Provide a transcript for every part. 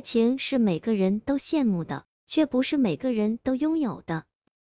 情是每个人都羡慕的，却不是每个人都拥有的。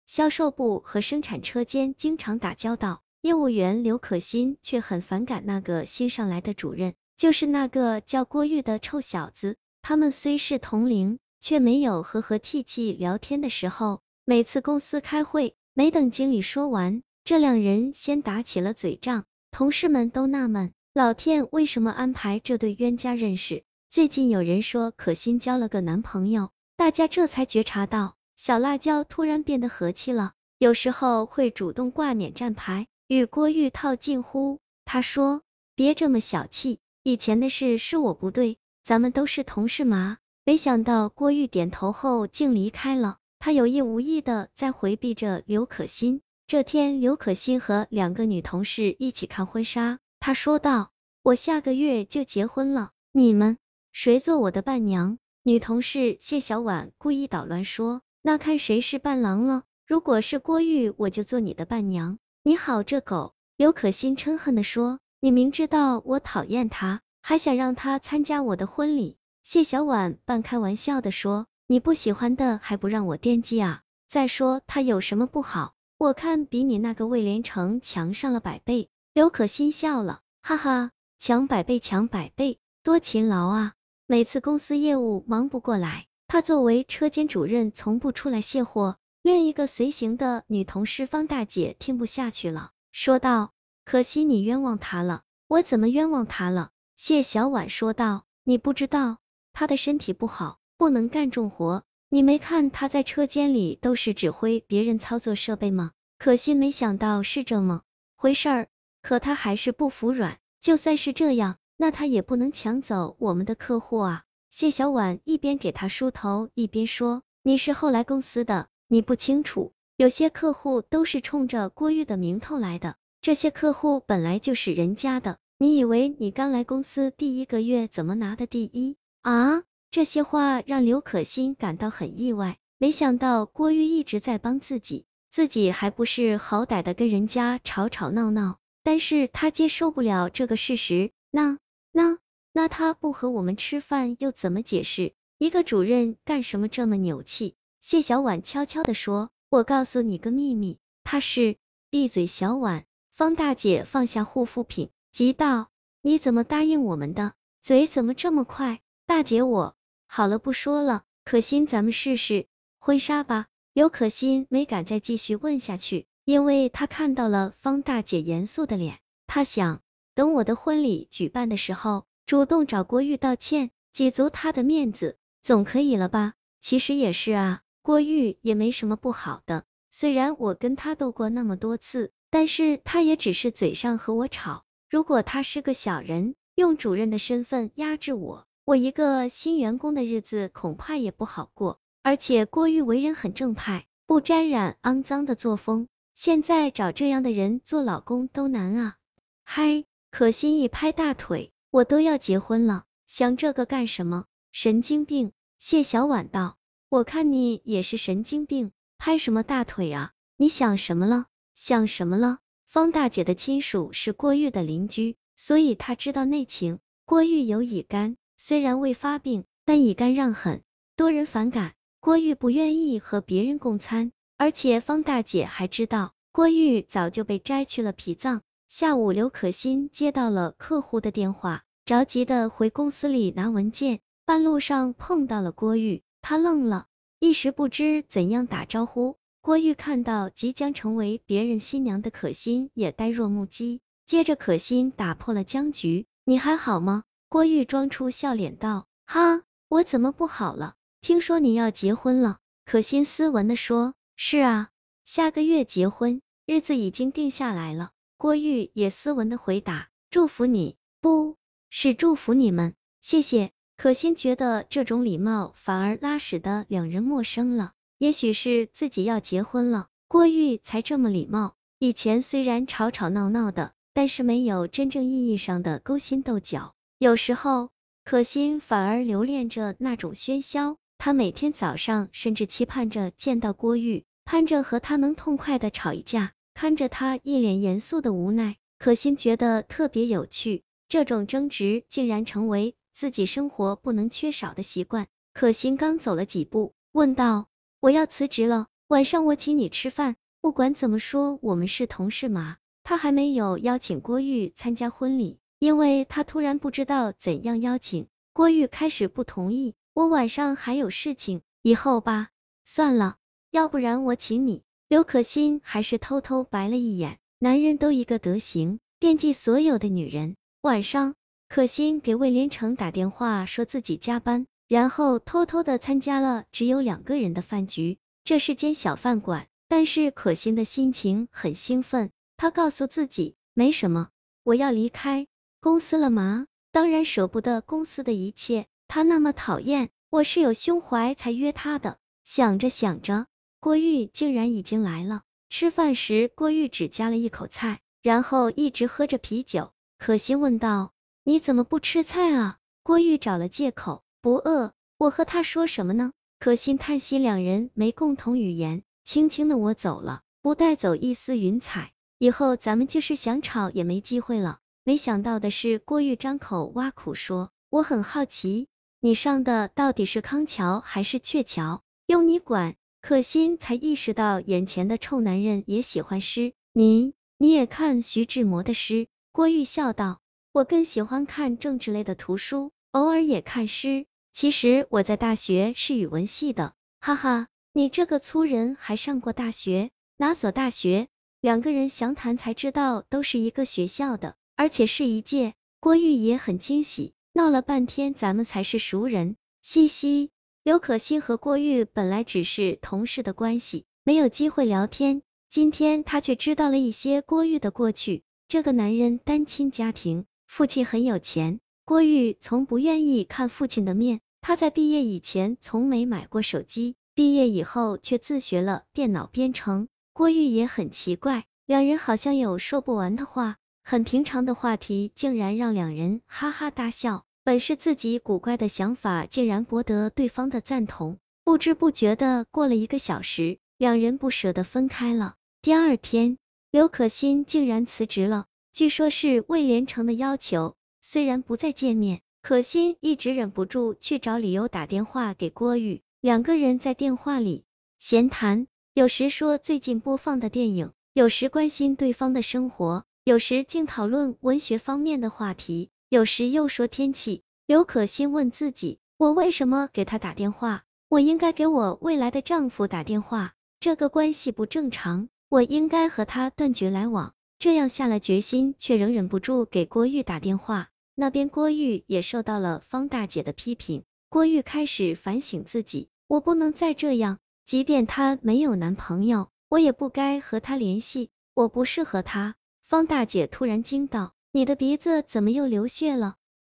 销售部和生产车间经常打交道，业务员刘可欣却很反感那个新上来的主任，就是那个叫郭玉的臭小子。他们虽是同龄，却没有和和气气聊天的时候。每次公司开会，没等经理说完，这两人先打起了嘴仗。同事们都纳闷，老天为什么安排这对冤家认识？最近有人说可心交了个男朋友，大家这才觉察到。小辣椒突然变得和气了，有时候会主动挂免战牌，与郭玉套近乎。他说：“别这么小气，以前的事是我不对，咱们都是同事嘛。”没想到郭玉点头后竟离开了，他有意无意的在回避着刘可欣。这天，刘可欣和两个女同事一起看婚纱，她说道：“我下个月就结婚了，你们谁做我的伴娘？”女同事谢小婉故意捣乱说。那看谁是伴郎了？如果是郭玉，我就做你的伴娘。你好，这狗！刘可心嗔恨的说，你明知道我讨厌他，还想让他参加我的婚礼。谢小婉半开玩笑的说，你不喜欢的还不让我惦记啊？再说他有什么不好？我看比你那个魏连成强上了百倍。刘可心笑了，哈哈，强百倍，强百倍，多勤劳啊！每次公司业务忙不过来。他作为车间主任，从不出来卸货。另一个随行的女同事方大姐听不下去了，说道：“可惜你冤枉他了。”我怎么冤枉他了？谢小婉说道：“你不知道，他的身体不好，不能干重活。你没看他在车间里都是指挥别人操作设备吗？可惜没想到是这么回事儿。可他还是不服软，就算是这样，那他也不能抢走我们的客户啊。”谢小婉一边给他梳头，一边说：“你是后来公司的，你不清楚，有些客户都是冲着郭玉的名头来的，这些客户本来就是人家的。你以为你刚来公司第一个月怎么拿的第一啊？”这些话让刘可欣感到很意外，没想到郭玉一直在帮自己，自己还不是好歹的跟人家吵吵闹闹，但是他接受不了这个事实，那那。那他不和我们吃饭又怎么解释？一个主任干什么这么扭气？谢小婉悄悄的说：“我告诉你个秘密，他是……闭嘴，小婉！”方大姐放下护肤品，急道：“你怎么答应我们的？嘴怎么这么快？”大姐，我好了，不说了。可心，咱们试试婚纱吧。刘可心没敢再继续问下去，因为她看到了方大姐严肃的脸。她想，等我的婚礼举办的时候。主动找郭玉道歉，挤足他的面子，总可以了吧？其实也是啊，郭玉也没什么不好的。虽然我跟他斗过那么多次，但是他也只是嘴上和我吵。如果他是个小人，用主任的身份压制我，我一个新员工的日子恐怕也不好过。而且郭玉为人很正派，不沾染肮脏的作风，现在找这样的人做老公都难啊！嗨，可心一拍大腿。我都要结婚了，想这个干什么？神经病！谢小婉道，我看你也是神经病，拍什么大腿啊？你想什么了？想什么了？方大姐的亲属是郭玉的邻居，所以她知道内情。郭玉有乙肝，虽然未发病，但乙肝让很多人反感。郭玉不愿意和别人共餐，而且方大姐还知道郭玉早就被摘去了脾脏。下午，刘可欣接到了客户的电话，着急的回公司里拿文件。半路上碰到了郭玉，他愣了，一时不知怎样打招呼。郭玉看到即将成为别人新娘的可心，也呆若木鸡。接着，可心打破了僵局：“你还好吗？”郭玉装出笑脸道：“哈，我怎么不好了？听说你要结婚了。”可心斯文的说：“是啊，下个月结婚，日子已经定下来了。”郭玉也斯文的回答：“祝福你，不是祝福你们，谢谢。”可心觉得这种礼貌反而拉使得两人陌生了。也许是自己要结婚了，郭玉才这么礼貌。以前虽然吵吵闹闹的，但是没有真正意义上的勾心斗角。有时候，可心反而留恋着那种喧嚣。他每天早上甚至期盼着见到郭玉，盼着和他能痛快的吵一架。看着他一脸严肃的无奈，可心觉得特别有趣。这种争执竟然成为自己生活不能缺少的习惯。可心刚走了几步，问道：“我要辞职了，晚上我请你吃饭。不管怎么说，我们是同事嘛。”他还没有邀请郭玉参加婚礼，因为他突然不知道怎样邀请。郭玉开始不同意，我晚上还有事情，以后吧。算了，要不然我请你。刘可欣还是偷偷白了一眼，男人都一个德行，惦记所有的女人。晚上，可心给魏连成打电话，说自己加班，然后偷偷的参加了只有两个人的饭局。这是间小饭馆，但是可心的心情很兴奋。她告诉自己，没什么，我要离开公司了吗？当然舍不得公司的一切，他那么讨厌我是有胸怀才约他的。想着想着，郭玉竟然已经来了。吃饭时，郭玉只夹了一口菜，然后一直喝着啤酒。可心问道：“你怎么不吃菜啊？”郭玉找了借口：“不饿。”我和他说什么呢？可心叹息，两人没共同语言。轻轻的我走了，不带走一丝云彩，以后咱们就是想吵也没机会了。没想到的是，郭玉张口挖苦说：“我很好奇，你上的到底是康桥还是鹊桥？用你管？”可心才意识到，眼前的臭男人也喜欢诗。你，你也看徐志摩的诗？郭玉笑道：“我更喜欢看政治类的图书，偶尔也看诗。其实我在大学是语文系的。”哈哈，你这个粗人还上过大学？哪所大学？两个人详谈才知道，都是一个学校的。而且是一届，郭玉也很惊喜，闹了半天咱们才是熟人，嘻嘻。刘可欣和郭玉本来只是同事的关系，没有机会聊天，今天他却知道了一些郭玉的过去。这个男人单亲家庭，父亲很有钱，郭玉从不愿意看父亲的面。他在毕业以前从没买过手机，毕业以后却自学了电脑编程。郭玉也很奇怪，两人好像有说不完的话。很平常的话题，竟然让两人哈哈大笑。本是自己古怪的想法，竟然博得对方的赞同。不知不觉的过了一个小时，两人不舍得分开了。第二天，刘可欣竟然辞职了，据说是魏连成的要求。虽然不再见面，可心一直忍不住去找理由打电话给郭玉。两个人在电话里闲谈，有时说最近播放的电影，有时关心对方的生活。有时竟讨论文学方面的话题，有时又说天气。刘可欣问自己：我为什么给他打电话？我应该给我未来的丈夫打电话，这个关系不正常，我应该和他断绝来往。这样下了决心，却仍忍不住给郭玉打电话。那边郭玉也受到了方大姐的批评，郭玉开始反省自己：我不能再这样，即便他没有男朋友，我也不该和他联系，我不适合他。方大姐突然惊道：“你的鼻子怎么又流血了？”